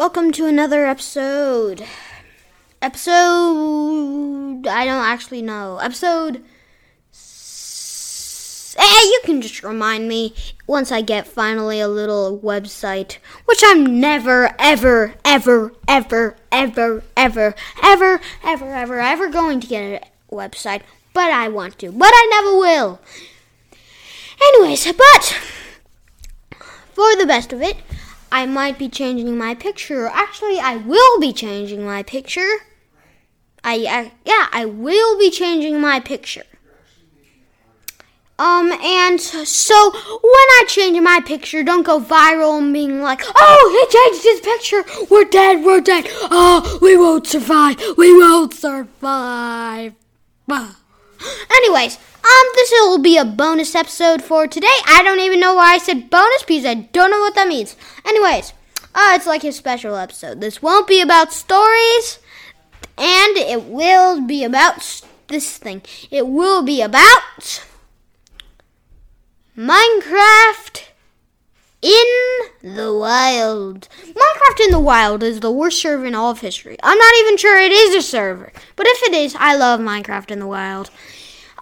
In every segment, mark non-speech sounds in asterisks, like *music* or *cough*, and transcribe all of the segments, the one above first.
welcome to another episode. Episode. I don't actually know. Episode. s- Hey, you can just remind me once I get finally a little website, which I'm never, ever, ever, ever, ever, ever, ever, ever, ever, ever going to get a website. But I want to. But I never will. Anyways, but for the best of it, I might be changing my picture. Actually, I will be changing my picture. I, I yeah, I will be changing my picture. Um, and so when I change my picture, don't go viral and being like, "Oh, he changed his picture. We're dead. We're dead. Oh, we won't survive. We won't survive." Anyways, um, this will be a bonus episode for today. I don't even know why I said bonus because I don't know what that means. Anyways, uh, it's like a special episode. This won't be about stories, and it will be about this thing. It will be about Minecraft in the wild. Minecraft in the wild is the worst server in all of history. I'm not even sure it is a server, but if it is, I love Minecraft in the wild.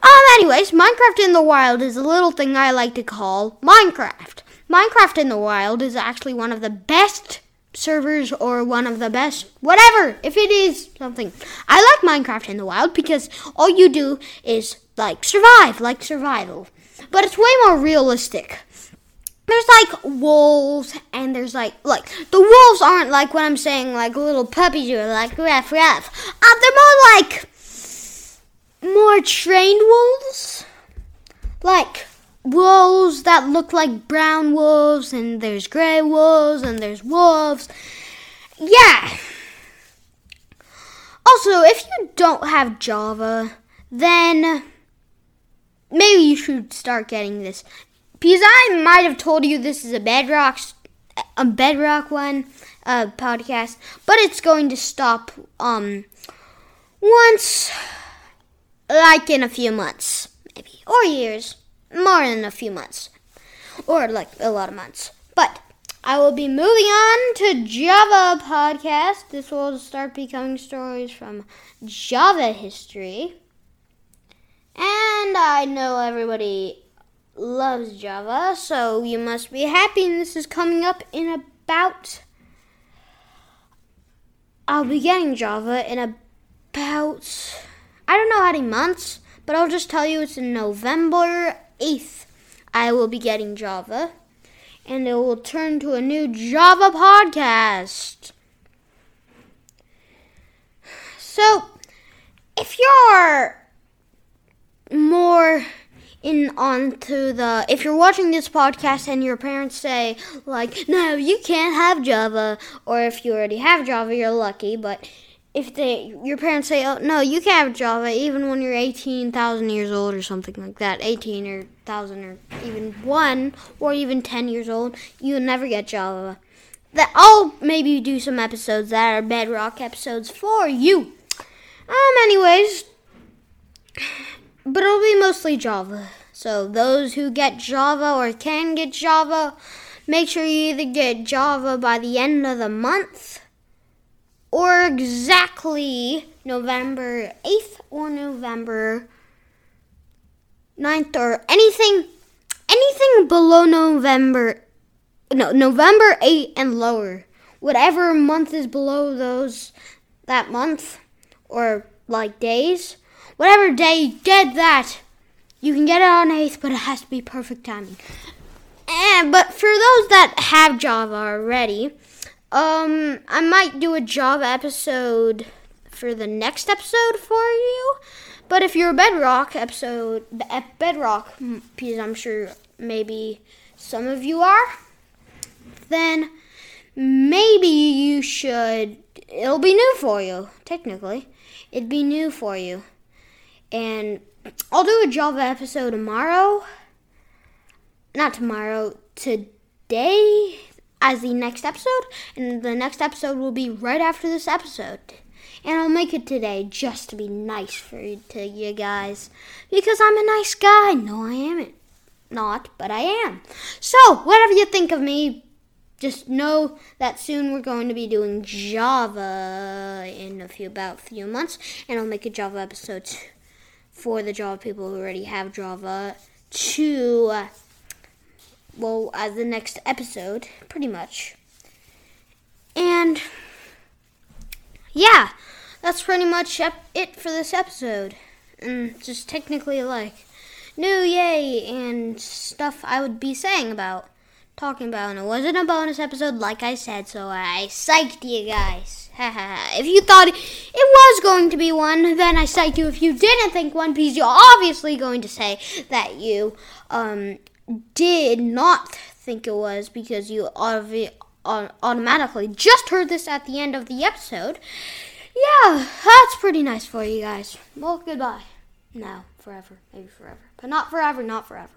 Um, anyways, Minecraft in the wild is a little thing I like to call Minecraft. Minecraft in the wild is actually one of the best servers or one of the best whatever if it is something i like minecraft in the wild because all you do is like survive like survival but it's way more realistic there's like wolves and there's like like the wolves aren't like what I'm saying like little puppies who are like rough rough. Uh, they're more like more trained wolves. Like wolves that look like brown wolves and there's gray wolves and there's wolves. Yeah. Also, if you don't have Java, then maybe you should start getting this because I might have told you this is a bedrock a bedrock one uh, podcast, but it's going to stop um once like in a few months maybe or years more than a few months or like a lot of months but I will be moving on to Java podcast. This will start becoming stories from Java history. And I know everybody loves Java, so you must be happy. And this is coming up in about. I'll be getting Java in about. I don't know how many months, but I'll just tell you it's November 8th. I will be getting Java, and it will turn to a new Java podcast. So, if you're more in onto the if you're watching this podcast and your parents say like no you can't have java or if you already have java you're lucky but if they your parents say oh no you can't have java even when you're 18,000 years old or something like that 18 or 1000 or even 1 or even 10 years old you'll never get java that I'll maybe do some episodes that are bedrock episodes for you um anyways but it'll be mostly Java. So those who get Java or can get Java, make sure you either get Java by the end of the month or exactly November 8th or November 9th or anything anything below November no November 8 and lower. Whatever month is below those that month or like days whatever day get that, you can get it on 8th, but it has to be perfect timing. And but for those that have Java already, um, I might do a Java episode for the next episode for you. But if you're a Bedrock episode, Bedrock, because I'm sure maybe some of you are, then maybe you should. It'll be new for you, technically. It'd be new for you and I'll do a Java episode tomorrow. Not tomorrow, today as the next episode, and the next episode will be right after this episode. And I'll make it today just to be nice for you, to you guys because I'm a nice guy. No, I am not, but I am. So, whatever you think of me, just know that soon we're going to be doing Java in a few about a few months, and I'll make a Java episode for the Java people who already have Java to well as the next episode, pretty much. And yeah, that's pretty much it for this episode. And just technically like new yay and stuff I would be saying about talking about. And it wasn't a bonus episode, like I said, so I psyched you guys. *laughs* if you thought it was going to be one, then I psyched you. If you didn't think One Piece, you're obviously going to say that you um, did not think it was because you automatically just heard this at the end of the episode. Yeah, that's pretty nice for you guys. Well, goodbye. Now, forever. Maybe forever. But not forever, not forever.